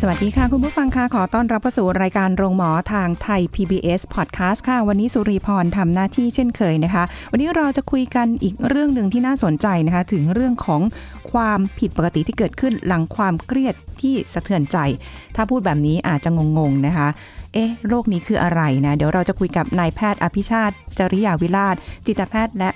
สวัสดีค่ะ คุณผู้ฟังค่ะ ขอต้อนรับเข้าสู่รายการโรงหมอทางไทย PBS Podcast ค่ะ วันนี้สุริพรทำหน้าที่เช่นเคยนะคะ วันนี้เราจะคุยกันอีกเรื่องหนึ่งที่น่าสนใจนะคะ ถึงเรื่องของความผิดปกติที่เกิดขึ้นหลังความเครียดที่สะเทือนใจ ถ้าพูดแบบนี้อาจจะงงๆนะคะเอ๊ะโรคนี้คืออะไรนะ เดี๋ยวเราจะคุยกับนายแพทย์อภิชาติ จริยาวิราช จิตแพทย์และ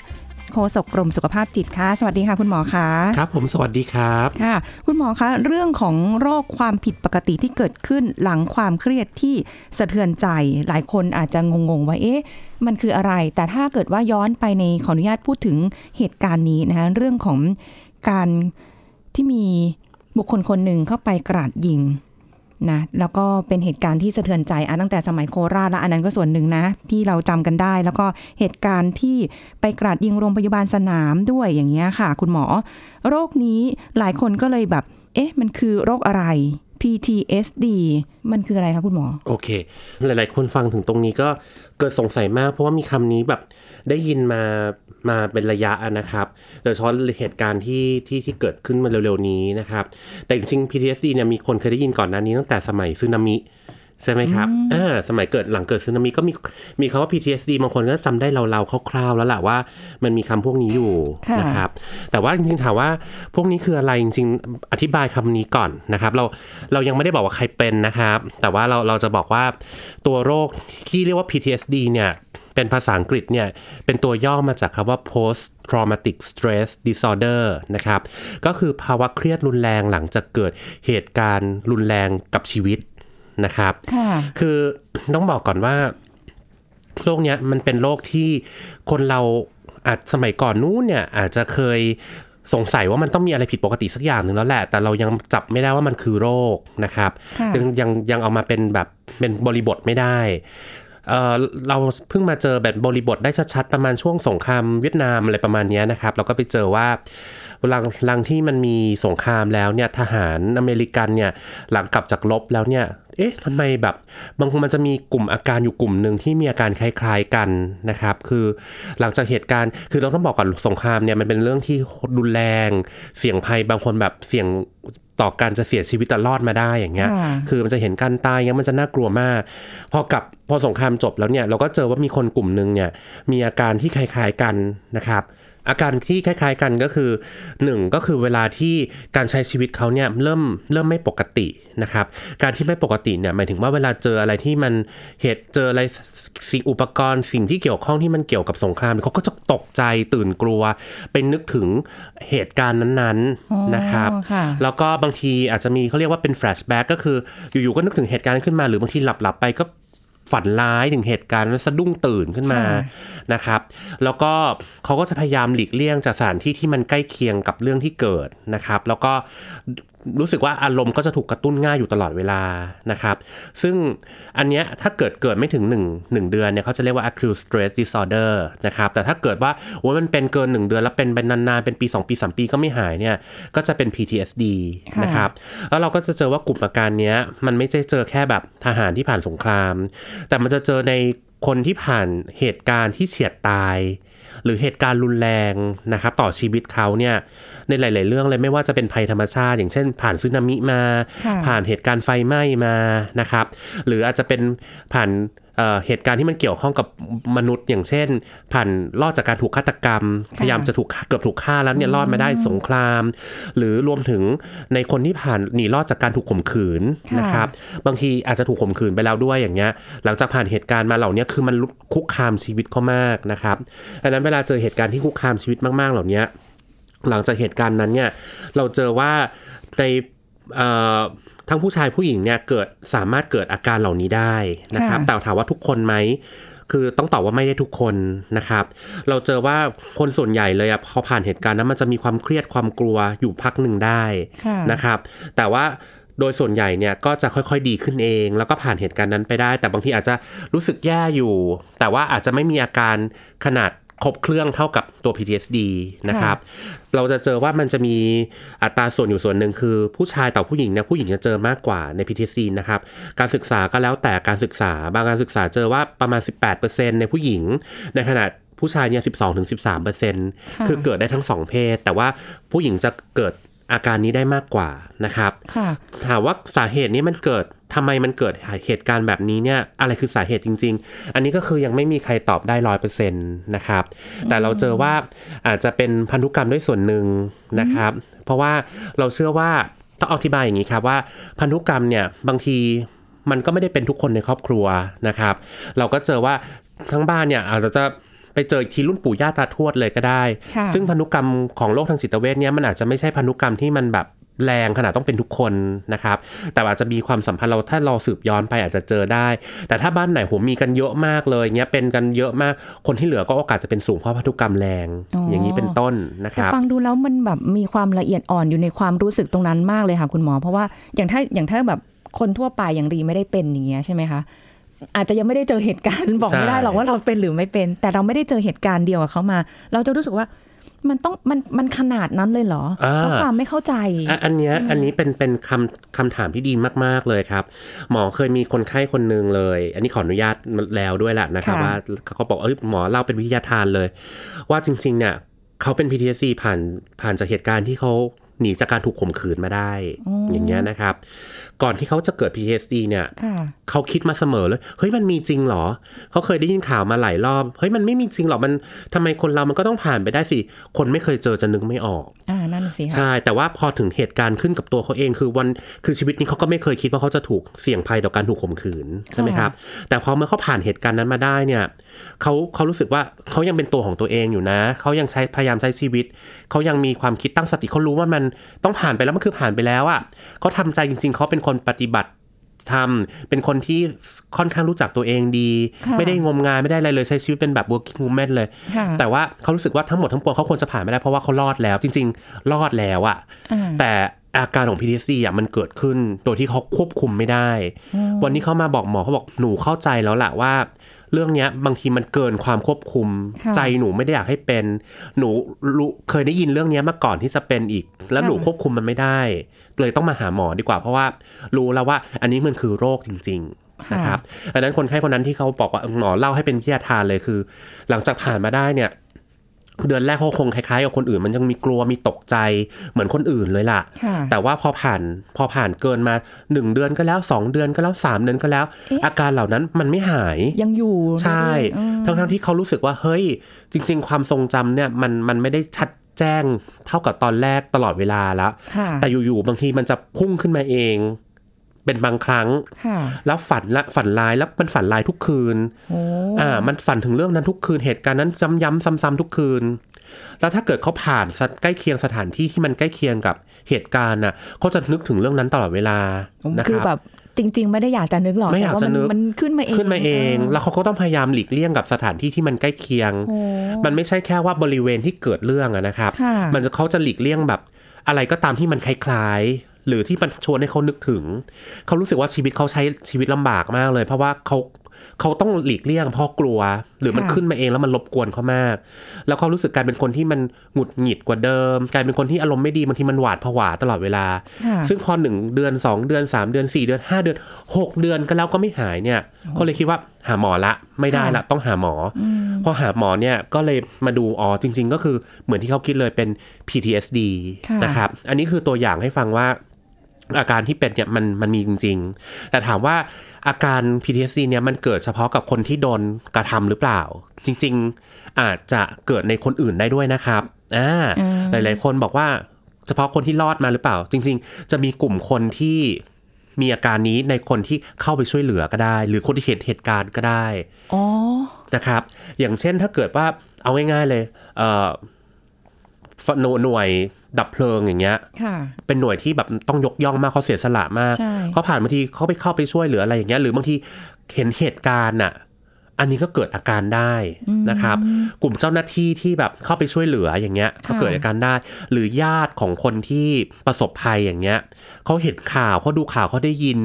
โฆษกกรมสุขภาพจิตค่ะ สวัสดีค่ะ คุณหมอคะครับ ผมสวัสดีครับค่ะ คุณหมอคะเรื่องของโรคความผิดปกติที่เกิดขึ้นหลังความเครียดที่สะเทือนใจ หลายคนอาจจะงงๆว่าเอ๊ะมันคืออะไร แต่ถ้าเกิดว่าย้อนไปในขออนุญาตพูดถึงเหตุการณ์นี้นะคะเรื่องของการที่มีบุคคลคนหนึ่งเข้าไปกราดยิง นะแล้วก็เป็นเหตุการณ์ที่สะเทือนใจอะตั้งแต่สมัยโคราชและอันนั้นก็ส่วนหนึ่งนะ ที่เราจำกันได้ แล้วก็เหตุการณ์ที่ไปกราดยิงโรงพยาบาลสนามด้วยอย่างเงี้ยค่ะ คุณหมอ โรคนี้หลายคนก็เลยแบบ เอ๊ะ มันคือโรคอะไร PTSD มันคืออะไรคะคุณหมอ โอเค หลาย ๆ คนฟังถึงตรงนี้ก็เกิดสงสัยมาก เพราะว่ามีคำนี้แบบ ได้ยินมามาเป็นระยะอะนะครับ โดยเฉพาะเหตุการณ์ที่ที่ที่เกิดขึ้นมาเร็วๆนี้นะครับ แต่จริงๆ PTSD เนี่ยมีคนเคยได้ยินก่อนหน้านี้ตั้งแต่สมัยสึนามิใช่ไหมครับอ่าสมัยเกิดหลังเกิดสึนามิก็มีมีคำว่า PTSD บางคนก็จำได้เราๆคร่าวๆแล้วแหละว่ามันมีคำพวกนี้อยู่ค่ะนะครับ แต่ว่าจริงๆถามว่าพวกนี้คืออะไรจริงๆอธิบายคำนี้ก่อนนะครับ เราเรายังไม่ได้บอกว่าใครเป็นนะครับ แต่ว่าเราเราจะบอกว่าตัวโรคที่เรียกว่า PTSD เนี่ย เป็นภาษาอังกฤษเนี่ย เป็นตัวย่อมาจากคำว่า post traumatic stress disorder นะครับ ก็คือภาวะเครียดรุนแรงหลังจากเกิดเหตุการณ์รุนแรงกับชีวิตนะครับค่ะคือต้องบอกก่อนว่าโรคเนี้ยมันเป็นโรคที่คนเราอาจสมัยก่อนนู้นเนี่ยอาจจะเคยสงสัยว่ามันต้องมีอะไรผิดปกติสักอย่างหนึ่งแล้วแหละ แต่เรายังจับไม่ได้ว่ามันคือโรคนะครับค่ะยังยังยังเอามาเป็นแบบเป็นบริบทไม่ได้ เเราเพิ่งมาเจอแบบบริบทได้ชัดๆ ประมาณช่วงสงครามเวียดนามอะไรประมาณนี้นะครับ เราก็ไปเจอว่า หลังหลังที่มันมีสงครามแล้วเนี่ยทหารอเมริกันเนี่ยหลังกลับจากลบแล้วเนี่ยเอ๊ะทำไมแบบบางคนมันจะมีกลุ่มอาการอยู่กลุ่มหนึ่งที่มีอาการคล้ายๆกันนะครับ คือหลังจากเหตุการณ์คือเราต้องบอกก่อนสงครามเนี่ยมันเป็นเรื่องที่รุนแรง เสี่ยงภัยบางคนแบบเสี่ยงต่อการจะเสียชีวิตแต่รอดมาได้อย่างเงี้ยค่ะคือมันจะเห็นการตายเงี้ยมันจะน่ากลัวมาก พอกลับพอสงครามจบแล้วเนี่ยเราก็เจอว่ามีคนกลุ่มหนึ่งเนี่ยมีอาการที่คล้ายๆกันนะครับ อาการที่คล้าย ๆกันก็คือหนึ่งก็คือเวลาที่การใช้ชีวิตเขาเนี่ยเริ่มเริ่มไม่ปกตินะครับ การที่ไม่ปกติเนี่ยหมายถึงว่าเวลาเจออะไรที่มันเหตุเจออะไรสิ่งอุปกรณ์สิ่งที่เกี่ยวข้องที่มันเกี่ยวกับสงครามเขาก็จะตกใจตื่นกลัว เป็นนึกถึงเหตุการณ์นั้นๆนะครับอ๋อค่ะแล้วก็บางทีอาจจะมีเขาเรียกว่าเป็นแฟลชแบ็กก็คืออยู่ๆก็นึกถึงเหตุการณ์นั้นขึ้นมา หรือบางทีหลับๆไปก็ ฝันร้ายถึงเหตุการณ์แล้วสะดุ้งตื่นขึ้นมาค่ะนะครับ แล้วก็เขาก็จะพยายามหลีกเลี่ยงจากสถานที่ที่มันใกล้เคียงกับเรื่องที่เกิดนะครับ แล้วก็ รู้สึกว่าอารมณ์ก็จะถูกกระตุ้นง่ายอยู่ตลอดเวลานะครับ ซึ่งอันเนี้ยถ้าเกิดเกิดไม่ถึง 1 1 เดือนเนี่ยเขาจะเรียกว่า acute stress disorder นะครับ แต่ถ้าเกิดว่าโอ้ยมันเป็นเกิน 1 เดือนแล้วเป็นเป็นนานๆ เป็นปี 2 ปี 3 ปีก็ไม่หายเนี่ย ก็จะเป็น PTSD ค่ะนะครับ แล้วเราก็จะเจอว่ากลุ่มอาการเนี้ยมันไม่ใช่เจอแค่แบบทหารที่ผ่านสงคราม แต่มันจะเจอในคนที่ผ่านเหตุการณ์ที่เฉียดตาย หรือเหตุการณ์รุนแรงนะครับต่อชีวิตเขาเนี่ยในหลาย ๆ เรื่องเลยไม่ว่าจะเป็นภัยธรรมชาติ อย่างเช่น ผ่านสึนามิมาค่ะผ่านเหตุการณ์ไฟไหม้มานะครับ หรืออาจจะเป็นผ่าน เอ่อเหตุการณ์ที่มันเกี่ยวข้องกับมนุษย์อย่างเช่น ผ่านรอดจากการถูกฆาตกรรม พยายามจะถูกฆ่าเกือบถูกฆ่าแล้วเนี่ยรอดมาได้สงคราม หรือรวมถึงในคนที่ผ่านหนีรอดจากการถูกข่มขืนค่ะนะครับ บางทีอาจจะถูกข่มขืนไปแล้วด้วยอย่างเงี้ย หลังจากผ่านเหตุการณ์มาเหล่านี้คือมันคุกคามชีวิตเขามากนะครับดังนั้นเวลาเจอเหตุการณ์ที่คุกคามชีวิตมากๆ เหล่านี้หลังจากเหตุการณ์นั้นเนี่ยเราเจอว่าในเอ่อ ทั้งผู้ชายผู้หญิงเนี่ยเกิดสามารถเกิดอาการเหล่านี้ได้นะครับค่ะแต่ถามว่าทุกคนไหมคือต้องตอบว่าไม่ได้ทุกคนนะครับ เราเจอว่าคนส่วนใหญ่เลยอะพอผ่านเหตุการณ์นั้นมันจะมีความเครียดความกลัวอยู่พักหนึ่งได้ค่ะนะครับ แต่ว่าโดยส่วนใหญ่เนี่ยก็จะค่อยๆดีขึ้นเอง แล้วก็ผ่านเหตุการณ์นั้นไปได้ แต่บางทีอาจจะรู้สึกแย่อยู่ แต่ว่าอาจจะไม่มีอาการขนาด ครบเครื่องเท่ากับตัว PTSD นะครับ เราจะเจอว่ามันจะมีอัตราส่วนอยู่ส่วนหนึ่งคือผู้ชายต่อผู้หญิงเนี่ยผู้หญิงจะเจอมากกว่าใน PTSD นะครับ การศึกษาก็แล้วแต่การศึกษา บางการศึกษาเจอว่าประมาณ 18%ในผู้หญิง ในขณะผู้ชายเนี่ย12-13%คือเกิดได้ทั้งสองเพศ แต่ว่าผู้หญิงจะเกิดอาการนี้ได้มากกว่านะครับค่ะถามว่าสาเหตุนี้มันเกิด ทำไมมันเกิดเหตุการณ์แบบนี้เนี่ยอะไรคือสาเหตุจริง ๆ อันนี้ก็คือยังไม่มีใครตอบได้ร้อยเปอร์เซ็นต์นะครับ แต่เราเจอว่าอาจจะเป็นพันธุกรรมด้วยส่วนหนึ่งนะครับ เพราะว่าเราเชื่อว่าต้องอธิบายอย่างนี้ครับว่าพันธุกรรมเนี่ยบางทีมันก็ไม่ได้เป็นทุกคนในครอบครัวนะครับ เราก็เจอว่าทั้งบ้านเนี่ยอาจจะจะไปเจออีกทีรุ่นปู่ย่าตาทวดเลยก็ได้ค่ะซึ่งพันธุกรรมของโรคทางจิตเวชเนี่ยมันอาจจะไม่ใช่พันธุกรรมที่มันแบบ แรงขนาดต้องเป็นทุกคนนะครับ แต่อาจจะมีความสัมพันธ์เราถ้าเราสืบย้อนไปอาจจะเจอได้ แต่ถ้าบ้านไหนผมมีกันเยอะมากเลยเงี้ยเป็นกันเยอะมากคนที่เหลือก็โอกาสจะเป็นสูงเพราะพันธุกรรมแรงอ๋อออย่างนี้เป็นต้นนะคแต่รับฟังดูแล้วมันแบบมีความละเอียดอ่อนอยู่ในความรู้สึกตรงนั้นมากเลยค่ะคุณหมอ เพราะว่าอย่างถ้าอย่างถ้าแบบคนทั่วไปอย่างรีไม่ได้เป็นอย่างเงี้ยใช่ไหมคะอาจจะยังไม่ได้เจอเหตุการณ์บอกไม่ได้หรอกว่าเราเป็นหรือไม่เป็น แต่เราไม่ได้เจอเหตุการณ์เดียวกับเขามา เราจะรู้สึกว่า มันต้องมันมันขนาดนั้นเลยเหรออ่าเพราะความไม่เข้าใจอะอันเนี้ยอันนี้เป็นเป็นคำคำถามที่ดีมาก ๆ เลยครับ หมอเคยมีคนไข้คนหนึ่งเลย อันนี้ขออนุญาตแล้วด้วยแหละนะครับค่ะว่าเขาก็บอกเอ้ยหมอเล่าเป็นวิทยาทานเลย ว่าจริง ๆ เนี่ยเขาเป็น PTSD ผ่านผ่านจากเหตุการณ์ที่เขาหนีจากการถูกข่มขืนมาได้ อย่างเงี้ยนะครับ ก่อนที่เขาจะเกิด PTSD เนี่ยค่ะเขาคิดมาเสมอเลย เฮ้ยมันมีจริงเหรอ เขาเคยได้ยินข่าวมาหลายรอบ เฮ้ยมันไม่มีจริงหรอกมันทำไมคนเรามันก็ต้องผ่านไปได้สิ คนไม่เคยเจอจะนึกไม่ออก อ่า นั่นน่ะสิค่ะใช่ แต่ว่าพอถึงเหตุการณ์ขึ้นกับตัวเขาเอง คือวัน คือชีวิตนี้เขาก็ไม่เคยคิดว่าเขาจะถูกเสี่ยงภัยต่อการถูกข่มขืนใช่ไหมครับ แต่พอเมื่อเขาผ่านเหตุการณ์นั้นมาได้เนี่ยเขาเขารู้สึกว่าเขายังเป็นตัวของตัวเองอยู่นะ เขายังใช้พยายามใช้ชีวิต เขายังมีความคิดตั้งสติเขารู้ว่ามันต้องผ่านไปแล้วมันคือผ่านไปแล้วอะ่ะเขาทำใจจริง ๆเขาเป็นคนปฏิบัติทำเป็นคนที่ค่อนข้างรู้จักตัวเองดีค่ะไม่ได้งมงายไม่ได้อะไรเลยใช้ชีวิตเป็นแบบ working woman เลยค่ะแต่ว่าเขารู้สึกว่าทั้งหมดทั้งปวงเขาควรจะผ่านไม่ได้เพราะว่าเขารอดแล้ว จริง ๆ รอดแล้วอะอ่าแต่ อาการของ PTSD อะมันเกิดขึ้นโดยที่เขาควบคุมไม่ได้ วันนี้เขามาบอกหมอเขาบอกหนูเข้าใจแล้วแหละว่า เรื่องเนี้ยบางทีมันเกินความควบคุมค่ะใจหนูไม่ได้อยากให้เป็น หนูรู้เคยได้ยินเรื่องเนี้ยมาก่อนที่จะเป็นอีก แล้วค่ะหนูควบคุมมันไม่ได้ เลยต้องมาหาหมอดีกว่า เพราะว่ารู้แล้วว่า อันนี้มันคือโรคจริงๆนะครับดังนั้นคนไข้คนนั้นที่เขาบอกว่าหมอเล่าให้เป็นวิทยาทานเลยคือ หลังจากผ่านมาได้เนี่ย เดือนแรกเขาคงคล้ายๆกับคนอื่น มันยังมีกลัวมีตกใจเหมือนคนอื่นเลยล่ะค่ะแต่ว่าพอผ่านพอผ่านเกินมา 1 เดือนก็แล้ว 2 เดือนก็แล้ว 3 เดือนก็แล้วเอ๊ะอาการเหล่านั้นมันไม่หายยังอยู่ใช่เรื่อยๆอืมทั้งทั้งๆที่เขารู้สึกว่าเฮ้ย จริง ๆ ความทรงจำเนี่ยมันมันไม่ได้ชัดแจ้งเท่ากับตอนแรกตลอดเวลาแล้วค่ะแต่อยู่ๆบางทีมันจะพุ่งขึ้นมาเอง เป็นบางครั้งค่ะแล้วฝันละฝันลายแล้วมันฝันลายทุกคืนโอ้อ่า มันฝันถึงเรื่องนั้นทุกคืนเหตุการณ์นั้นย้ำๆซ้ำๆทุกคืน แล้วถ้าเกิดเขาผ่านสถใกล้เคียงสถานที่ที่มันใกล้เคียงกับเหตุการณ์น่ะเขาจะนึกถึงเรื่องนั้นตลอดเวลานะคือครับแบบจริง ๆ ไม่ได้อยากจะนึกหรอกไม่อยากจะแต่ว่นึกมันขึ้นมาเองขึ้นมาเอง แล้วเขาก็ต้องพยายามหลีกเลี่ยงกับสถานที่ที่มันใกล้เคียงโอ้มันไม่ใช่แค่ว่าบริเวณที่เกิดเรื่องอะนะครับค่ะมันจะเขาจะหลีกเลี่ยงแบบอะไรก็ตามที่มันคล้ายๆ หรือที่มันชวนให้เขานึกถึง เขารู้สึกว่าชีวิตเขาใช้ชีวิตลำบากมากเลย เพราะว่าเขาเขาต้องหลีกเลี่ยงเพราะกลัว หรือมันค่ะขึ้นมาเองแล้วมันรบกวนเขามาก แล้วเขารู้สึกกลายเป็นคนที่มันหงุดหงิดกว่าเดิม กลายเป็นคนที่อารมณ์ไม่ดีบางทีมันหวาดผวาตลอดเวลาค่ะซึ่งพอหนึ่งเดือนสองเดือนสามเดือนสี่เดือนห้าเดือนหกเดือนก็แล้วก็ไม่หายเนี่ยก็เลยคิดว่าหาหมอละไม่ได้ละต้องหาหมออพอหาหมอเนี่ยก็เลยมาดูอ๋อจริง ๆ ก็คือเหมือนที่เขาคิดเลยเป็น PTSD ค่ะนะครับอันนี้คือตัวอย่างให้ฟังว่า อาการที่เป็นเนี่ยมันมันมีจริง ๆ แต่ถามว่าอาการ PTSD เนี่ยมันเกิดเฉพาะกับคนที่โดนกระทำหรือเปล่า จริง ๆ อาจจะเกิดในคนอื่นได้ด้วยนะครับอ่าอืมหลาย ๆ คนบอกว่าเฉพาะคนที่รอดมาหรือเปล่า จริง ๆ จะมีกลุ่มคนที่มีอาการนี้ในคนที่เข้าไปช่วยเหลือก็ได้ หรือคนที่เห็นเหตุการณ์ก็ได้ อ๋อ นะครับ อย่างเช่นถ้าเกิดว่าเอาง่ายๆเลย เอ่อ หน่วยหน่วยดับเพลิงอย่างเงี้ยค่ะเป็นหน่วยที่แบบต้องยกย่องมากเขาเสียสละมากใช่เขาผ่านบางทีเขาไปเข้าไปช่วยเหลืออะไรอย่างเงี้ยหรือบางทีเห็นเหตุการณ์น่ะอันนี้ก็เกิดอาการได้นะครับ กลุ่มเจ้าหน้าที่ที่แบบเข้าไปช่วยเหลืออย่างเงี้ยก็เกิดอาการได้ หรือญาติของคนที่ประสบภัยอย่างเงี้ยเขาเห็นข่าวเขาดูข่าวเขาได้ยิน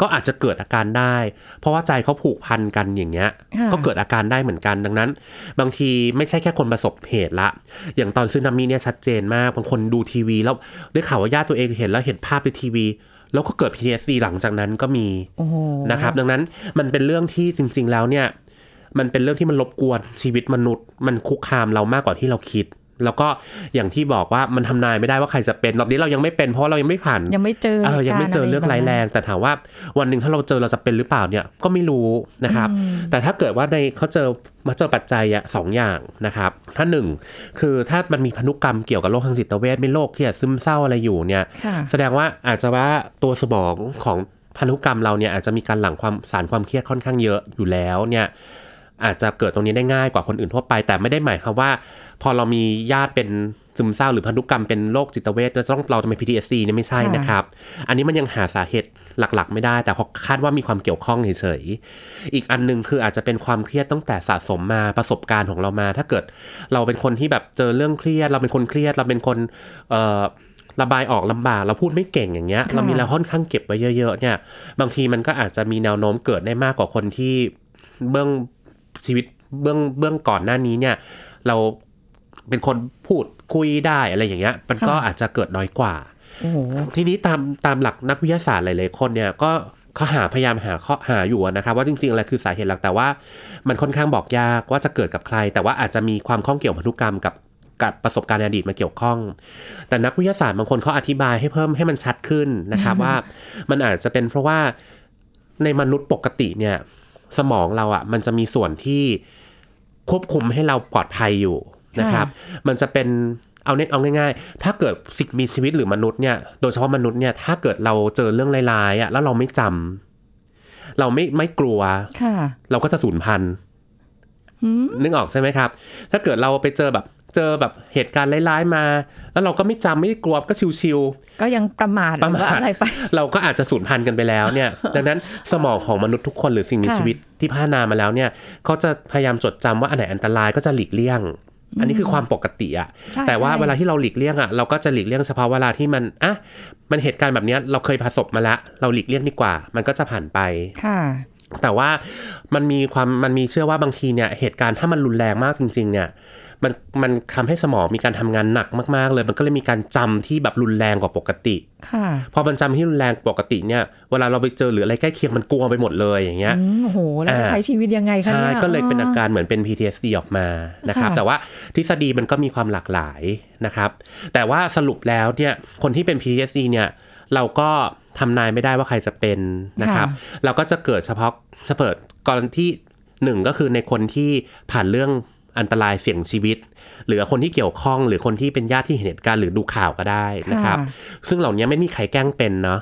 ก็อาจจะเกิดอาการได้ เพราะว่าใจเขาผูกพันกันอย่างเงี้ยค่ะก็เกิดอาการได้เหมือนกันดังนั้น บางทีไม่ใช่แค่คนประสบเหตุละ อย่างตอนซึนามิเนี่ยชัดเจนมากบางคนดูทีวี แล้วได้ข่าวว่าญาติตัวเองเห็นแล้วเห็นภาพในทีวี แล้วก็เกิด PTSD หลังจากนั้นก็มีโอ้โหนะครับ ดังนั้นมันเป็นเรื่องที่จริง ๆ แล้วเนี่ย มันเป็นเรื่องที่มันรบกวนชีวิตมนุษย์ มันคุกคามเรามากกว่าที่เราคิด แล้วก็อย่างที่บอกว่ามันทำนายไม่ได้ว่าใครจะเป็นรอบนี้เรายังไม่เป็นเพราะเรายังไม่ผ่านยังไม่เจอเออยังไม่เจอหตุกเรื่องร้ายแรง แต่ถามว่าวันหนึ่งถ้าเราเจอเราจะเป็นหรือเปล่าเนี่ยก็ไม่รู้นะครับ แต่ถ้าเกิดว่าในเขาเจอมาเจอปัจจัยอะสองอย่างนะครับถ้าหนึ่งคือถ้ามันมีพันธุกรรมเกี่ยวกับโรคทางจิตเวชไม่โรคเครียดซึมเศร้าอะไรอยู่เนี่ยค่ะแสดงว่าอาจจะว่าตัวสมองของพันธุกรรมเราเนี่ยอาจจะมีการหลั่งความสารความเครียดค่อนข้างเยอะอยู่แล้วเนี่ย อาจจะเกิดตรงนี้ได้ง่ายกว่าคนอื่นทั่วไป แต่ไม่ได้หมายความว่า พอเรามีญาติเป็นซึมเศร้าหรือพันธุกรรมเป็นโรคจิตเวชจะต้องเราจะเป็น PTSD เนี่ยไม่ใช่ค่ะนะครับ อันนี้มันยังหาสาเหตุหลักๆ ไม่ได้ แต่เขาคาดว่ามีความเกี่ยวข้องเฉยๆ อีกอันหนึงคืออาจจะเป็นความเครียดตั้งแต่สะสมมาประสบการณ์ของเรามา ถ้าเกิดเราเป็นคนที่แบบเจอเรื่องเครียด เราเป็นคนเครียด เราเป็นคนเอ่อระบายออกลำบากเราพูดไม่เก่งอย่างเงี้ยค่ะเรามีแล้วค่อนข้างเก็บไว้เยอะ ๆ เนี่ย บางทีมันก็อาจจะมีแนวโน้มเกิดได้มากกว่าคนที่เบื้อง ชีวิตเบื้องเบื้องก่อนหน้านี้เนี่ย เราเป็นคนพูดคุยได้อะไรอย่างเงี้ย มันก็อาจจะเกิดน้อยกว่าโอ้โหทีนี้ตามตามหลักนักวิทยาศาสตร์หลายๆคนเนี่ยก็เขาหาพยายามหาข้อหาอยู่นะครับว่าจริงๆอะไรคือสาเหตุหลักแต่ว่า มันค่อนข้างบอกยากว่าจะเกิดกับใคร แต่ว่าอาจจะมีความข้องเกี่ยวพันธุกรรมกับกับประสบการณ์ในอดีตมาเกี่ยวข้อง แต่นักวิทยาศาสตร์บางคนเขาอธิบายให้เพิ่มให้มันชัดขึ้นนะครับว่า มันอาจจะเป็นเพราะว่าในมนุษย์ปกติเนี่ย สมองเราอะ่ะ มันจะมีส่วนที่ควบคุมให้เราปลอดภัยอยู่นะครับ มันจะเป็นเอาเนเอาง่ายๆ ถ้าเกิดสิ่งมีชีวิตหรือมนุษย์เนี่ย โดยเฉพาะมนุษย์เนี่ย ถ้าเกิดเราเจอเรื่องร้ายๆอะ แล้วเราไม่จำเราไม่ไม่กลัวค่ะเราก็จะสูญพันธุ์นึกออกใช่ไหมครับ ถ้าเกิดเราไปเจอแบบเจอแบบเหตุการณ์ร้ายๆมา แล้วเราก็ไม่จำไม่ได้กลัวก็ชิวๆก็ยังประมาทหประรือมาว่าทอะไรไป เราก็อาจจะสูญพันธุ์กันไปแล้วเนี่ยดังนั้นสมองของมนุษย์ทุกคนหรือสิ่งมีค่ะชีวิตที่พัฒนามาแล้วเนี่ยเขาจะพยายามจดจำว่าอันไหนอันตรายก็จะหลีกเลี่ยงอันนี้คือความปกติอะใช่แต่ว่าใช่เวลาที่เราหลีกเลี่ยงอะเราก็จะหลีกเลี่ยงเฉพาะเวลาที่มันอะมันเหตุการณ์แบบเนี้ยเราเคยประสบมาแล้วเราหลีกเลี่ยงดีกว่า มันก็จะผ่านไปค่ะแต่ว่ามันมีความมันมีเชื่อว่าบางทีเนี่ยเหตุการณ์ถ้ามันรุนแรงมากจริง ๆ เนี่ย มันมันทำให้สมองมีการทำงานหนักมากๆ เลย มันก็เลยมีการจำที่แบบรุนแรงกว่าปกติค่ะพอมันจำที่รุนแรงปกติเนี่ย เวลาเราไปเจอหรืออะไรใกล้เคียงมันกลัวไปหมดเลยอย่างเงี้ยอืมโอ้โหแล้วจะอ่าใช้ชีวิตยังไงคะใช่เนี่ยก็เลยเป็นอาการเหมือนเป็น PTSD ออกมานะครับค่ะแต่ว่าทฤษฎีมันก็มีความหลากหลายนะครับแต่ว่าสรุปแล้วเนี่ยคนที่เป็น PTSD เนี่ยเราก็ทำนายไม่ได้ว่าใครจะเป็นนะครับ เราก็จะเกิดเฉพาะเฉพาะกรณีที่หนึ่งก็คือในคนที่ผ่านเรื่อง อันตรายเสี่ยงชีวิต หรือคนที่เกี่ยวข้องหรือคนที่เป็นญาติที่เห็นเหตุการณ์หรือดูข่าวก็ได้นะครับค่ะซึ่งเหล่านี้ไม่มีใครแกล้งเป็นเนาะ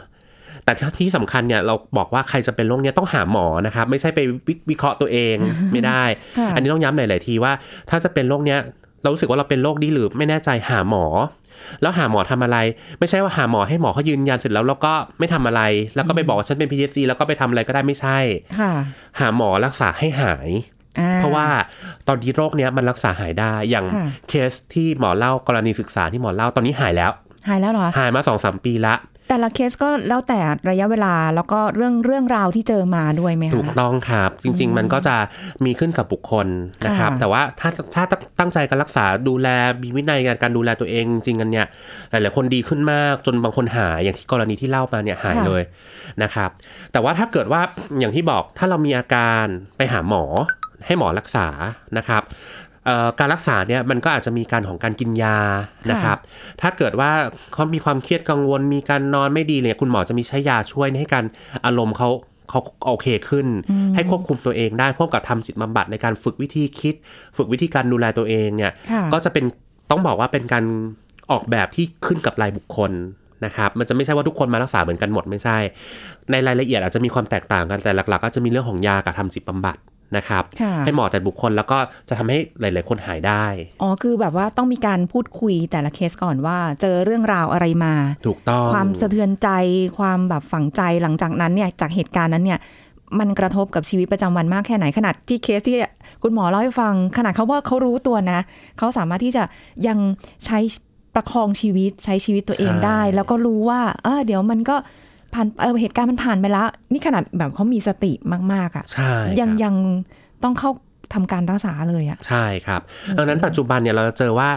แต่ที่สำคัญเนี่ยเราบอกว่าใครจะเป็นโรคเนี้ยต้องหาหมอนะครับ ไม่ใช่ไปวิวิเคราะห์ตัวเองไม่ได้ค่ะอันนี้ต้องย้ำหลาย ๆ ทีว่า ถ้าจะเป็นโรคเนี้ยเรารู้สึกว่าเราเป็นโรคนี้หรือไม่แน่ใจหาหมอ แล้วหาหมอทำอะไร ไม่ใช่ว่าหาหมอให้หมอเขายืนยันเสร็จแล้วแล้วก็ไม่ทำอะไร แล้วก็ไปบอกว่าฉันเป็น PTSD แล้วก็ไปทำอะไรก็ได้ไม่ใช่ค่ะหาหมอรักษาให้หายอ่ เพราะว่าตอนนี้โรคเนี้ยมันรักษาหายได้อย่างค่ะเคสที่หมอเล่ากรณีศึกษาที่หมอเล่าตอนนี้หายแล้ว หายแล้วเหรอหายมาสองสามปีละแต่ละเคสก็แล้วแต่ระยะเวลาแล้วก็เรื่องเรื่องราวที่เจอมาด้วยไหมคะถูกต้องครับ จริง ๆ มันก็จะมีขึ้นกับบุคคลนะครับค่ะแต่ว่าถ้าถ้าตั้งใจการรักษาดูแลมีวินัยการการดูแลตัวเองจริงๆกันเนี่ยหลายๆคนดีขึ้นมากจนบางคนหายอย่างที่กรณีที่เล่ามาเนี่ยหายเลยนะครับ แต่ว่าถ้าเกิดว่าอย่างที่บอกถ้าเรามีอาการไปหาหมอ ให้หมอรักษานะครับเอ่อการรักษาเนี่ยมันก็อาจจะมีการของการกินยานะครับ ถ้าเกิดว่าเขามีความเครียดกังวล มีการนอนไม่ดีเนี่ยคุณหมอจะมีใช้ยาช่วยให้การอารมณ์เขาเขาโอเคขึ้น ให้ควบคุมตัวเองได้พร้อมกับทำจิตบำบัดในการฝึกวิธีคิด ฝึกวิธีการดูแลตัวเองเนี่ยค่ะก็จะเป็นต้องบอกว่าเป็นการออกแบบที่ขึ้นกับรายบุคคลนะครับ มันจะไม่ใช่ว่าทุกคนมารักษาเหมือนกันหมดไม่ใช่ ในรายละเอียดอาจจะมีความแตกต่างกันแต่หลัก ๆ ก็จะมีเรื่องของยากับทำจิตบำบัด นะครับค่ะให้เหมาะแต่บุคคลแล้วก็จะทำให้หลาย ๆ คนหายได้ อ๋อ คือแบบว่าต้องมีการพูดคุยแต่ละเคสก่อนว่า เจอเรื่องราวอะไรมา ถูกต้อง ความสะเทือนใจ ความแบบฝังใจหลังจากนั้นเนี่ย จากเหตุการณ์นั้นเนี่ย มันกระทบกับชีวิตประจำวันมากแค่ไหน ขนาดที่เคสที่คุณหมอเล่าให้ฟัง ขนาดเขาว่าเขารู้ตัวนะ เขาสามารถที่จะยังใช้ประคองชีวิตใช้ชีวิตตัวเองใช่ได้ แล้วก็รู้ว่า เออเดี๋ยวมันก็ ผ่านเออเหตุการณ์มันผ่านไปแล้ว นี่ขนาดแบบเขามีสติมาก ๆอะ่ะใช่ยังครับยังต้องเข้าทำการรักษาเลยอะ่ะใช่ครับ ดังนั้นปัจจุบันเนี่ยเราจะเจอว่า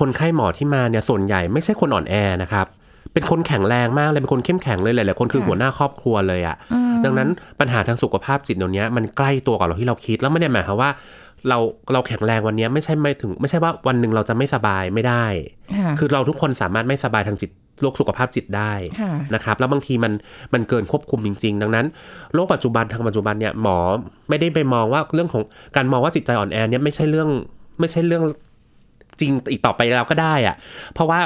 คนไข้หมอที่มาเนี่ยส่วนใหญ่ไม่ใช่คนอ่อนแอนะครับ เป็นคนแข็งแรงมากเลย เป็นคนเข้มแข็งเลยหลายๆคนคือค่ะหัวหน้าครอบครัวเลยอะ่ะดังนั้นปัญหาทางสุขภาพจิตเดี๋ยวนี้มันใกล้ตัวกว่าเราที่เราคิดแล้วไม่ได้หมายความว่าเราเราแข็งแรงวันนี้ไม่ใช่ไม่ถึง ไม่ใช่ว่าวันหนึ่งเราจะไม่สบายไม่ได้ค่ะคือเราทุกคนสามารถไม่สบายทางจิต โรคสุขภาพจิตได้ค่ะนะครับ แล้วบางทีมันมันเกินควบคุมจริง ๆ ดังนั้นโรคปัจจุบันทางปัจจุบันเนี่ยหมอไม่ได้ไปมองว่าเรื่องของการมองว่าจิตใจอ่อนแอเนี่ยไม่ใช่เรื่องไม่ใช่เรื่องจริงอีกต่อไปแล้วก็ได้อะเพราะว่า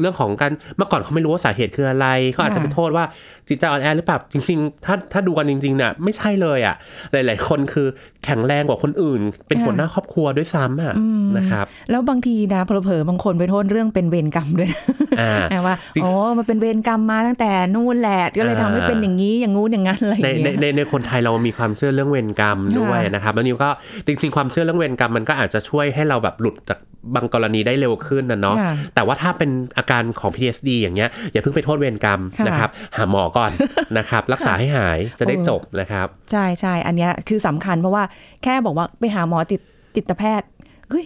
เรื่องของการเมื่อก่อนเขาไม่รู้ว่าสาเหตุคืออะไรเขาอาจจะไปโทษว่าจิตใจอ่อนแอหรือเปล่าจริง ๆ ถ้าถ้าดูกันจริงๆเนี่ยไม่ใช่เลยอะหลาย ๆ คนคือแข็งแรงกว่าคนอื่น เป็นค่ะหัวหน้าครอบครัวด้วยซ้ำอะนะครับแล้วบางทีนะเผลอๆบางคนไปโทษเรื่องเป็นเวรกรรมด้วยนะอ่าว่าจริงโอ้มันเป็นเวรกรรมมาตั้งแต่นู่นแหละก็เลยทำให้อ่าเป็นอย่างนี้อย่างงู้นอย่างนั้นอะไรอในย่างในเงี้ยในในคนไทยเรามีความเชื่อเรื่องเวรกรรมด้วยค่ะนะครับแล้วนิวก็จริง ๆ ความเชื่อเรื่องเวรกรรมมันก็อาจจะช่วยให้เราแบบหลุดจากบางกรณีได้เร็วขึ้นนะเนาะค่ะแต่ว่าถ้าเป็นอาการของ PTSD อย่างเงี้ยอย่าเพิ่งไปโทษเวรกรรมค่ะนะครับ หาหมอก่อนนะครับ รักษาให้หายจะได้โอ้จบนะครับ ใช่ใช่อันเนี้ยคือสำคัญเพราะว่าแค่บอกว่าไปหาหมอจิตจิตแพทย์เฮ้ย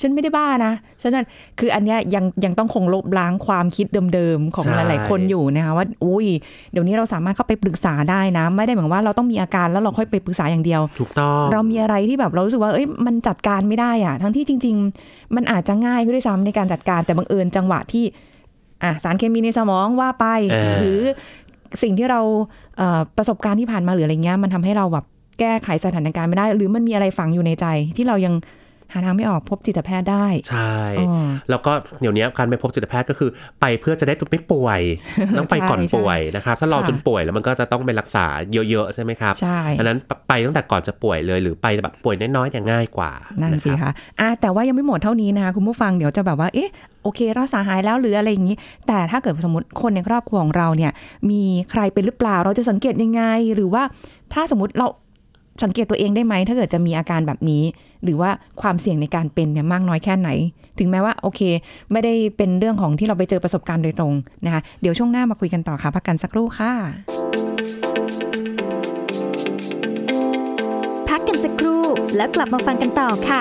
ฉันไม่ได้บ้านะฉะนั้นคืออันเนี้ยยังยังต้องคงลบล้างความคิดเดิมๆ ของใช่หลายๆ คนอยู่นะคะว่าอุ้ยเดี๋ยวนี้เราสามารถเข้าไปปรึกษาได้นะ ไม่ได้เหมือนว่าเราต้องมีอาการแล้วเราค่อยไปปรึกษาอย่างเดียว ถูกต้อง เรามีอะไรที่แบบเรารู้สึกว่าเอ้ยมันจัดการไม่ได้อะทั้งที่จริง ๆ มันอาจจะง่ายขึ้นด้วยซ้ำในการจัดการแต่บังเอิญจังหวะที่อะสารเคมีในสมองว่าไปเออหรือสิ่งที่เราเอ่อประสบการณ์ที่ผ่านมาหรืออะไรเงี้ยมันทำให้เราแบบแก้ไขสถานการณ์ไม่ได้ หรือมันมีอะไรฝังอยู่ในใจที่เรายัง หาทางไม่ออกพบจิตแพทย์ได้ ใช่อ๋อแล้วก็เดี๋ยวนี้การไปพบจิตแพทย์ก็คือไปเพื่อจะได้ไม่ป่วยต้องไปก่อนใช่ป่วยนะครับ ถ้ารอค่ะจนป่วยแล้วมันก็จะต้องไปรักษาเยอะๆใช่ไหมครับใช่อันนั้นไปตั้งแต่ก่อนจะป่วยเลย หรือไปแบบป่วยน้อยๆเนี่ยง่ายกว่านั่นสิรับคะอะแต่ว่ายังไม่หมดเท่านี้นะคะคุณผู้ฟังเดี๋ยวจะแบบว่าเอ๊ะโอเครักษาหายแล้วหรืออะไรอย่างนี้ แต่ถ้าเกิดสมมติคนในครอบครัวของเราเนี่ยมีใครเป็นหรือเปล่าเราจะสังเกตยังไง หรือว่าถ้าสมมติเรา สังเกตตัวเองได้ไหมถ้าเกิดจะมีอาการแบบนี้ หรือว่าความเสี่ยงในการเป็นเนี่ยมากน้อยแค่ไหน ถึงแม้ว่าโอเค ไม่ได้เป็นเรื่องของที่เราไปเจอประสบการณ์โดยตรงนะคะเดี๋ยวช่วงหน้ามาคุยกันต่อค่ะพักกันสักครู่ค่ะ พักกันสักครู่แล้วกลับมาฟังกันต่อค่ะ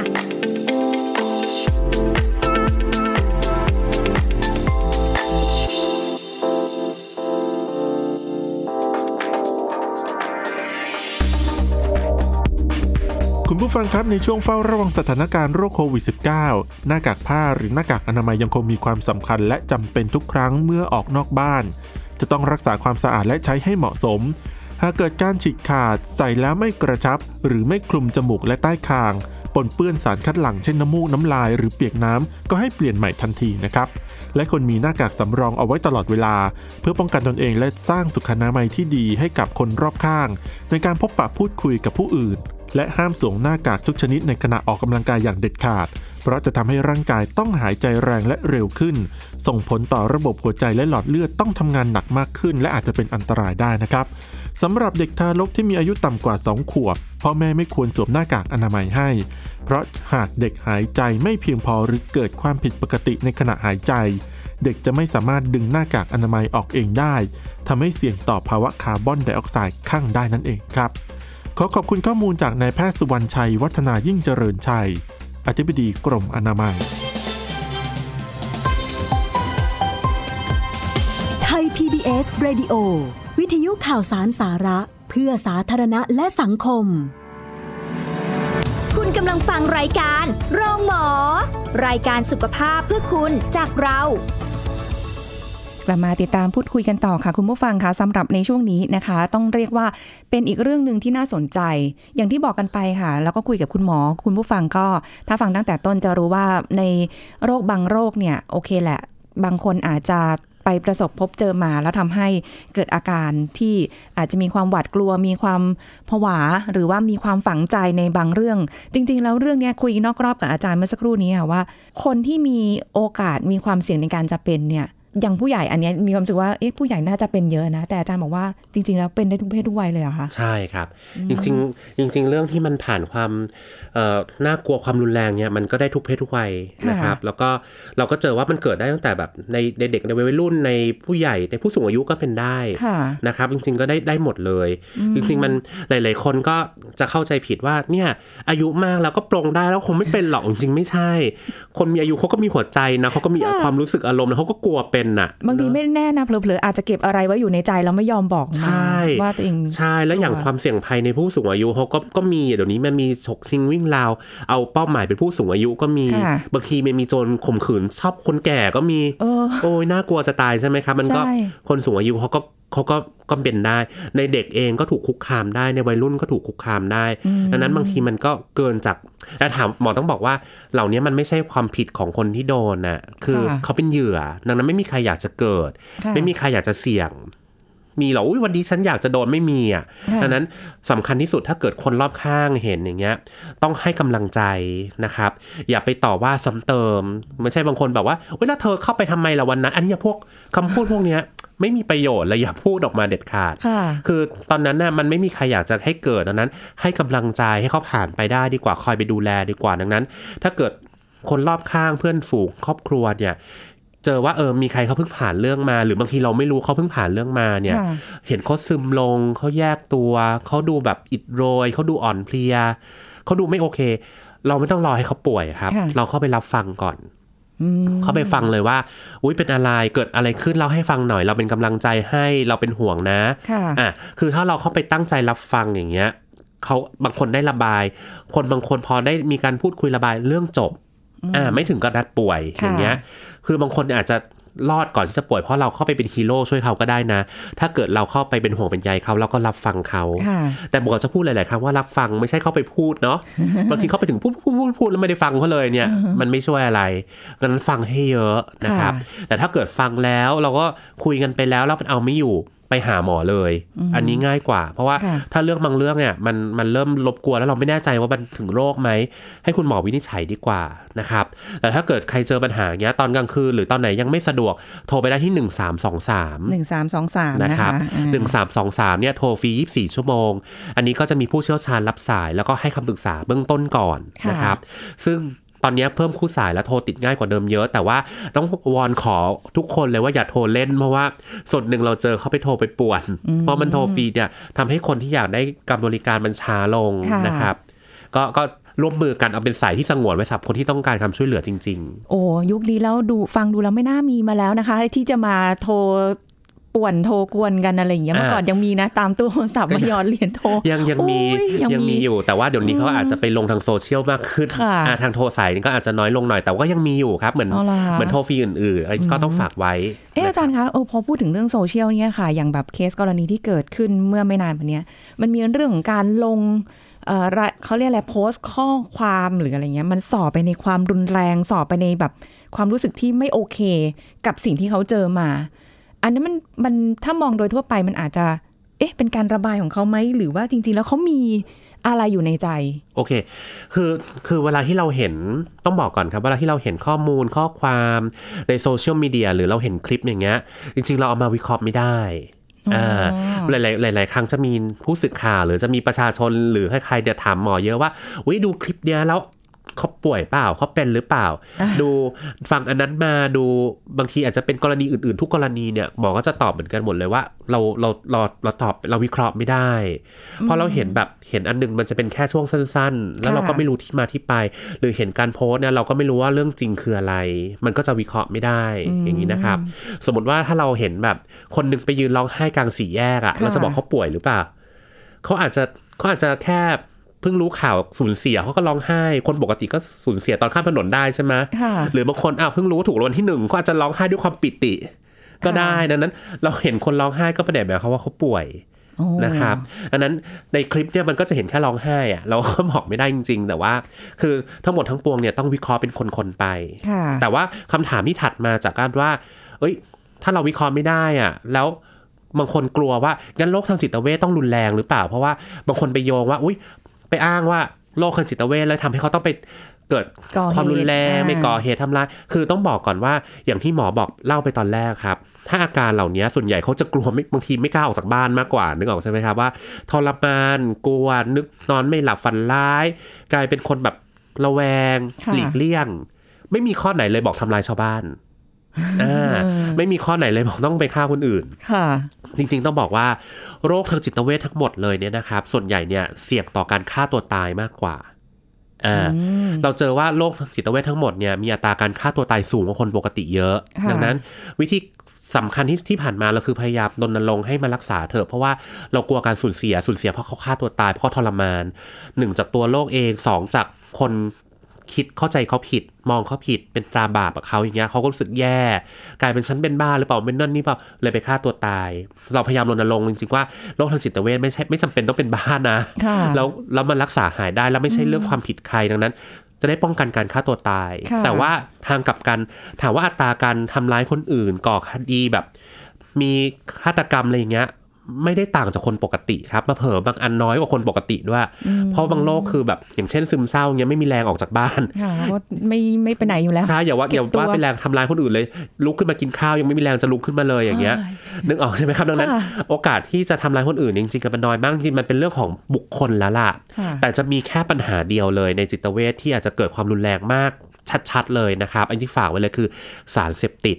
คุณผู้ฟังครับในช่วงเฝ้าระวังสถานการณ์โรคโควิด -19 หน้ากากผ้าหรือหน้ากากอนามัยยังคงมีความสำคัญและจำเป็นทุกครั้งเมื่อออกนอกบ้าน จะต้องรักษาความสะอาดและใช้ให้เหมาะสม หากเกิดการฉีกขาดใส่แล้วไม่กระชับ หรือไม่คลุมจมูกและใต้คาง ปนเปื้อนสารคัดหลั่งเช่นน้ำมูกน้ำลายหรือเปียกน้ำก็ให้เปลี่ยนใหม่ทันทีนะครับและควรมีหน้ากากสำรองเอาไว้ตลอดเวลา เพื่อป้องกันตนเองและสร้างสุขอนามัยที่ดีให้กับคนรอบข้าง ในการพบปะพูดคุยกับผู้อื่น และห้ามสวมหน้ากากทุกชนิดในขณะออกกำลังกายอย่างเด็ดขาด เพราะจะทำให้ร่างกายต้องหายใจแรงและเร็วขึ้น ส่งผลต่อระบบหัวใจและหลอดเลือดต้องทำงานหนักมากขึ้น และอาจจะเป็นอันตรายได้นะครับสำหรับเด็กทารกที่มีอายุต่ำกว่า 2 ขวบพ่อแม่ไม่ควรสวมหน้ากากอนามัยให้ เพราะหากเด็กหายใจไม่เพียงพอหรือเกิดความผิดปกติในขณะหายใจ เด็กจะไม่สามารถดึงหน้ากากอนามัยออกเองได้ทำให้เสี่ยงต่อภาวะคาร์บอนไดออกไซด์ข้างได้นั่นเองครับ ขอขอบคุณข้อมูลจากนายแพทย์สุวรรณชัย วัฒนายิ่งเจริญชัย อธิบดีกรมอนามัย ไทย PBS Radio วิทยุข่าวสารสาระ เพื่อสาธารณะและสังคม คุณกำลังฟังรายการ โรงหมอ รายการสุขภาพเพื่อคุณจากเรา กลับมาติดตามพูดคุยกันต่อค่ะ คุณผู้ฟังคะสำหรับในช่วงนี้นะคะ ต้องเรียกว่าเป็นอีกเรื่องหนึ่งที่น่าสนใจ อย่างที่บอกกันไปค่ะ แล้วก็คุยกับคุณหมอ คุณผู้ฟังก็ ถ้าฟังตั้งแต่ต้นจะรู้ว่าในโรคบางโรคเนี่ยโอเคแหละ บางคนอาจจะไปประสบพบเจอมาแล้วทำให้เกิดอาการที่อาจจะมีความหวาดกลัว มีความผวา หรือว่ามีความฝังใจในบางเรื่อง จริง ๆ แล้วเรื่องนี้คุยนอกรอบกับอาจารย์เมื่อสักครู่นี้ค่ะว่า คนที่มีโอกาสมีความเสี่ยงในการจะเป็นเนี่ย อย่างผู้ใหญ่อันเนี้ยมีความรู้สึกว่าเอ๊ะผู้ใหญ่น่าจะเป็นเยอะนะ แต่อาจารย์บอกว่าจริง ๆ แล้วเป็นได้ทุกเพศทุกวัยเลยเหรอคะใช่ครับ จริงๆจริง ๆ เรื่องที่มันผ่านความเอ่อน่ากลัวความรุนแรงเนี่ยมันก็ได้ทุกเพศทุกวัยค่ะนะครับ แล้วก็เราก็เจอว่ามันเกิดได้ตั้งแต่แบบในในเด็กในวัยรุ่นในผู้ใหญ่ในผู้สูงอายุก็เป็นได้ค่ะนะครับ จริง ๆ ก็ได้ได้หมดเลย จริง ๆ มันหลาย ๆ คนก็จะเข้าใจผิดว่าเนี่ยอายุมากแล้วก็ปรงได้แล้วคงไม่เป็นหรอกจริงๆไม่ใช่ คนมีอายุเขาก็มีหัวใจนะเขาก็มีค่ะความรู้สึกอารมณ์แล้วเขาก็กลัวเป็นน่ะ บางทีไม่แน่นะเผลอๆอาจจะเก็บอะไรไว้อยู่ในใจแล้วไม่ยอมบอกมาใช่ว่าตัวเองใช่แล้วอย่างกลัวความเสี่ยงภัยในผู้สูงอายุเขาก็ก็มีเดี๋ยวนี้มันมีฉกชิงวิ่งราว เอาเป้าหมายเป็นผู้สูงอายุก็มีค่ะบางทีมันมีโจรข่มขืนชอบคนแก่ก็มีเออโอ้ยน่ากลัวจะตายใช่ไหมครับมันก็ใช่คนสูงอายุเขาก็ เขาก็ก็เป็นได้ ในเด็กเองก็ถูกคุกคามได้ในวัยรุ่นก็ถูกคุกคามได้ดังนั้นบางทีมันก็เกินจากแต่ถามหมอต้องบอกว่า เหล่านี้มันไม่ใช่ความผิดของคนที่โดนน่ะคือค่ะเขาเป็นเหยื่อ ดังนั้นไม่มีใครอยากจะเกิดค่ะไม่มีใครอยากจะเสี่ยง มีเหรออุ๊ยวันนี้ฉันอยากจะโดนไม่มีอะค่ะดังนั้นสำคัญที่สุดถ้าเกิดคนรอบข้างเห็นอย่างเงี้ย ต้องให้กำลังใจนะครับ อย่าไปต่อว่าซ้ำเติม ไม่ใช่บางคนแบบว่าเว้ยแล้วเธอเข้าไปทำไมละวันนั้น อันนี้อย่าพวกคำพูดพวกเนี้ย ไม่มีประโยชน์เลยอย่าพูดออกมาเด็ดขาดค่ะคือตอนนั้นน่ะมันไม่มีใครอยากจะให้เกิดดังนั้น ให้กำลังใจให้เขาผ่านไปได้ดีกว่าคอยไปดูแลดีกว่าดังนั้น ถ้าเกิดคนรอบข้างเพื่อนฝูงครอบครัวเนี่ยเจอว่าเออมีใครเขาเพิ่งผ่านเรื่องมา หรือบางทีเราไม่รู้เขาเพิ่งผ่านเรื่องมาเนี่ยค่ะเห็นเขาซึมลงเขาแยกตัวเขาดูแบบอิดโรยเขาดูอ่อนเพลียเขาดูไม่โอเค เราไม่ต้องรอให้เขาป่วยครับค่ะเราเข้าไปรับฟังก่อนอืม เข้าไปฟังเลยว่า อุ้ยเป็นอะไรเกิดอะไรขึ้นเล่าให้ฟังหน่อย เราเป็นกำลังใจให้เราเป็นห่วงนะค่ะอะคือถ้าเราเข้าไปตั้งใจรับฟังอย่างเงี้ยเขาบางคนได้ระบาย คนบางคนพอได้มีการพูดคุยระบายเรื่องจบอ่าไม่ถึงกับนัดป่วยค่ะอย่างเงี้ย คือบางคนอาจจะ รอดก่อนที่จะป่วยเพราะเราเข้าไปเป็นฮีโร่ช่วยเขาก็ได้นะ ถ้าเกิดเราเข้าไปเป็นห่วงเป็นใยเขาเราก็รับฟังเขาค่ะแต่บอกจะพูดหลาย ๆ ครั้งว่ารับฟังไม่ใช่เข้าไปพูดเนาะบางทีเข้าไปถึงพูดพูดพูดพูดแล้วไม่ได้ฟังเขาเลยเนี่ย มันไม่ช่วยอะไรดังนั้นฟังให้เยอะนะครับ แต่ถ้าเกิดฟังแล้วเราก็คุยกันไปแล้วแล้วมันเอาไม่อยู่ ไปหาหมอเลย อันนี้ง่ายกว่า เพราะว่าค่ะถ้าเรื่องบางเรื่องเนี่ยมันมันเริ่มรบกวนแล้วเราไม่แน่ใจว่ามันถึงโรคไหม ให้คุณหมอวินิจฉัยดีกว่านะครับแต่ถ้าเกิดใครเจอปัญหาอย่างเงี้ยตอนกลางคืนหรือตอนไหนยังไม่สะดวกโทรไปได้ที่ 1323หนึ่งสามสองสามนะนะครัคะบอ่าหนึ่งสามสองสามเนี่ยโทรฟรียี่สี่ชั่วโมง อันนี้ก็จะมีผู้เชี่ยวชาญรับสาย แล้วก็ให้คำปรึกษาเบื้องต้นก่อนค่ะนะครับ ซึ่ง ตอนนี้เพิ่มคู่สายและโทรติดง่ายกว่าเดิมเยอะ แต่ว่าต้องวอนขอทุกคนเลยว่าอย่าโทรเล่นเพราะว่าส่วนหนึ่งเราเจอเขาไปโทรไปป่วน เพราะมันโทรฟรีเนี่ยทำให้คนที่อยากได้การบริการมันช้าลงค่ะนะครับ ก็ก็ร่วมมือกันเอาเป็นสายที่สงวนไว้สำหรับคนที่ต้องการความช่วยเหลือจริง ๆ โอ้ยุคนี้แล้วดูฟังดูแล้วไม่น่ามีมาแล้วนะคะ ที่จะมาโทร ป่วนโทรกวนกันอะไรอย่างเงี้ยเมื่อก่อนยังมีนะ ตามตู้โทรศัพท์มาหยอดเหรียญโทรยังยังมีโอ้ยยังยังมีมีอยู่ แต่ว่าเดี๋ยวนี้เขาอาจจะไปลงทางโซเชียลมากขึ้นค่ะอ่าทางโทรสายนี่ก็อาจจะน้อยลงหน่อยแต่ว่ายังมีอยู่ครับเหมือนเอาล่ะเหมือนโทรฟรีอื่นๆอันนี้ก็ต้องฝากไว้เอออาจารย์คะเออพอพูดถึงเรื่องโซเชียลเนี่ยค่ะ อย่างแบบเคสกรณีที่เกิดขึ้นเมื่อไม่นานมาเนี้ยมันมีเรื่องของการลงเอ่อรายเขาเรียกอะไรโพสต์ข้อความหรืออะไรเงี้ยมันสอบไปในความรุนแรงสอบไปในแบบความรู้สึกที่ไม่โอเค กับสิ่งที่เขาเจอมา อันนี้นมันมันถ้ามองโดยทั่วไปมันอาจจะ เอ๊ะ เป็นการระบายของเขาไหมหรือว่าจริง ๆ แล้วเขามีอะไรอยู่ในใจ โอเค คือคือเวลาที่เราเห็นต้องบอกก่อนครับเวลาที่เราเห็นข้อมูลข้อความในโซเชียลมีเดียหรือเราเห็นคลิปอย่างเงี้ยจริง ๆ เราเอามาวิเคราะห์ไม่ได้อ่าหลายๆหลาย ๆ ครั้งจะมีผู้สื่อข่าวหรือจะมีประชาชนหรือใครๆเดี๋ยวถามหมอเยอะว่าวิดูคลิปเนี้ยแล้ว เขาป่วยเปล่าเขาเป็นหรือเปล่า ดูฟังอันนั้นมาดูบางทีอาจจะเป็นกรณีอื่นๆ ทุกกรณีเนี่ยหมอก็จะตอบเหมือนกันหมดเลยว่า เราเราเราเราตอบเราวิเคราะห์ไม่ได้เพราะเราเห็นแบบเห็นอันหนึงมันจะเป็นแค่ช่วงสั้น ๆ แล้วเราก็ไม่รู้ที่มาที่ไป หรือเห็นการโพสต์เนี่ยเราก็ไม่รู้ว่าเรื่องจริงคืออะไร มันก็จะวิเคราะห์ไม่ได้อย่างนี้นะครับ สมมติว่าถ้าเราเห็นแบบคนหนึงไปยืนร้องไห้กลางสี่แยกอะค่ะเราจะบอกเขาป่วยหรือเปล่าเขาอาจจะเขาอาจจะแค่ เพิ่งรู้ข่าวสูญเสียเขาก็ร้องไห้ คนปกติก็สูญเสียตอนข้ามถนนได้ใช่ไหมค่ะหรือบางคนอ้าวเพิ่งรู้ถูกรางวัลที่หนึ่งก็อาจจะร้องไห้ด้วยความปิติ ก็ได้ดังนั้น เราเห็นคนร้องไห้ก็ไม่ได้หมายความว่าเขาป่วยโอ้นะครับอันนั้นในคลิปเนี่ยมันก็จะเห็นแค่ร้องไห้อะเราก็บอกไม่ได้จริง ๆ แต่ว่า คือทั้งหมดทั้งปวงเนี่ยต้องวิเคราะห์เป็นคนๆไปค่ะแต่ว่าคำถามที่ถัดมาจากการว่า เอ้ย ถ้าเราวิเคราะห์ไม่ได้อะแล้วบางคนกลัวว่างั้นโรคทางจิตเวชต้องรุนแรงหรือเปล่า เพราะว่าบางคนไปโยงว่า อุ้ย ไปอ้างว่าโรคทางจิตเวชแล้วทำให้เขาต้องไปเกิดก่อเหตุความรุนแรงอ่าไม่ก่อเหตุทำร้าย คือต้องบอกก่อนว่าอย่างที่หมอบอกเล่าไปตอนแรกครับ ถ้าอาการเหล่านี้ส่วนใหญ่เขาจะกลัวไม่บางทีไม่กล้าออกจากบ้านมากกว่านึกออกใช่ไหมครับว่าทรมานกลัวนึกนอนไม่หลับฝันร้าย กลายเป็นคนแบบระแวงค่ะหลีกเลี่ยง ไม่มีข้อไหนเลยบอกทำลายชาวบ้าน อ่าไม่มีข้อไหนเลยบอกต้องไปฆ่าคนอื่น ค่ะ จริงๆต้องบอกว่าโรคทางจิตเวชทั้งหมดเลยเนี่ยนะครับ ส่วนใหญ่เนี่ยเสี่ยงต่อการฆ่าตัวตายมากกว่าอ่าเราเจอว่าโรคทางจิตเวชทั้งหมดเนี่ยมีอัตราการฆ่าตัวตายสูงกว่าคนปกติเยอะค่ะดังนั้น วิธีสำคัญที่ที่ผ่านมาเราคือพยายามรณรงค์ให้มารักษาเถอะเพราะว่าเรากลัวการสูญเสียสูญเสียเพราะเขาฆ่าตัวตายเพราะเขาทรมานหนึ่งจากตัวโรคเองสองจากคน คิดเข้าใจเขาผิด มองเขาผิดเป็นตราบาปกับเขาอย่างเงี้ยเขาก็รู้สึกแย่ กลายเป็นฉันเป็นบ้าหรือเปล่าเป็นนั่นนี่เปล่าเลยไปฆ่าตัวตาย เราพยายามรณรงค์จริงๆว่าโรคทางจิตเวชไม่ใช่ไม่จำเป็นต้องเป็นบ้านะค่ะแล้วแล้วมันรักษาหายได้แล้วไม่ใช่เรื่องความผิดใครดังนั้นจะได้ป้องกันการฆ่าตัวตายค่ะแต่ว่าทางกลับกันถามว่าอัตราการทำร้ายคนอื่นก่อคดีแบบ มีฆาตกรรมอะไรอย่างเงี้ย ไม่ได้ต่างจากคนปกติครับมาเผลอบางอันน้อยกว่าคนปกติด้วย เพราะบางโรคคือแบบอย่างเช่นซึมเศร้าเงี้ยไม่มีแรงออกจากบ้านค่ะก็ไม่ไม่ไปไหนอยู่แล้วใช่อย่าว่าเก็บอย่าว่าตัวเป็นแรงทำร้ายคนอื่นเลย ลุกขึ้นมากินข้าวยังไม่มีแรงจะลุกขึ้นมาเลยอย่างเงี้ยนึกออกใช่ไหมครับดังนั้นค่ะโอกาสที่จะทำร้ายคนอื่นจริงๆกันมันน้อยมากจริงๆมันเป็นเรื่องของบุคคลแล้วล่ะค่ะ แต่จะมีแค่ปัญหาเดียวเลยในจิตเวชที่อาจจะเกิดความรุนแรงมากชัดๆเลยนะครับ อันที่ฝากไว้เลยคือสารเสพติด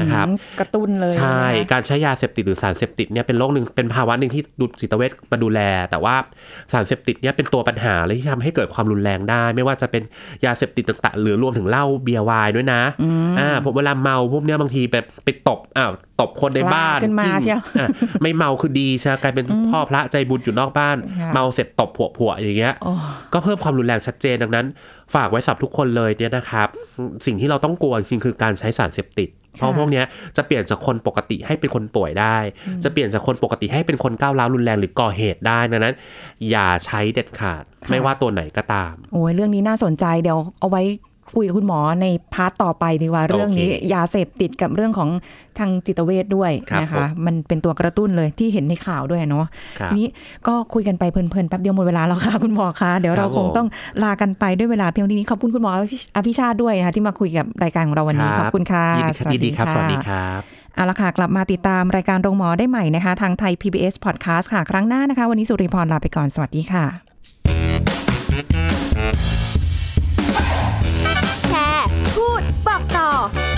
นะครับอืมกระตุ้นเลย ใช่นะคะการใช้ยาเสพติดหรือสารเสพติดเนี่ยเป็นโรคหนึ่งเป็นภาวะหนึ่งที่ดูจิตเวชมาดูแล แต่ว่าสารเสพติดเนี่ยเป็นตัวปัญหาเลยที่ทำให้เกิดความรุนแรงได้ ไม่ว่าจะเป็นยาเสพติดต่างๆ หรือรวมถึงเหล้าเบียร์ไวน์ด้วยนะอ่าผมเวลาเมาพวกเนี้ยบางทีแบบไปตบอ้าวตบคนในบ้านลากขึ้นมากิ้งเชียวอะไม่เมาคือดีใช่ไหมกลายเป็นพ่อพระใจบุญอยู่นอกบ้านค่ะเมาเสร็จตบผัวผัวๆอย่างเงี้ยโอ้ก็เพิ่มความรุนแรงชัดเจนดังนั้น ฝากไว้สับทุกคนเลยเนี่ยนะครับ สิ่งที่เราต้องกลัวจริงๆคือการใช้สารเสพติด เพราะพวกเนี้ยจะเปลี่ยนจากคนปกติให้เป็นคนป่วยได้ จะเปลี่ยนจากคนปกติให้เป็นคนก้าวร้าวรุนแรงหรือก่อเหตุได้ดังนั้น อย่าใช้เด็ดขาด ไม่ว่าตัวไหนก็ตาม โอ้ยเรื่องนี้น่าสนใจเดี๋ยวเอาไว้ คุยกับคุณหมอในพาร์ตต่อไปดีกว่าเรื่องนี้ยาเสพติดกับเรื่องของทางจิตเวชด้วยครับนะคะผมมันเป็นตัวกระตุ้นเลยที่เห็นในข่าวด้วยเนาะครับทีนี้ก็คุยกันไปเพลินๆแป๊บเดียวหมดเวลาแล้วค่ะคุณหมอคะเดี๋ยวเราครับคงผมต้องลากันไปด้วยเวลาเพียงเท่านี้ขอบคุณคุณหมออภิชาติด้วยนะคะที่มาคุยกับรายการของเราวันนี้ขอบคุณค่ะยินดีครับสวัสดีะครับเอาละค่ะกลับมาติดตามรายการโรงหมอได้ใหม่นะคะ ทางไทย PBS Podcast ค่ะ ครั้งหน้านะคะ วันนี้สุริพรลาไปก่อน สวัสดีค่ะ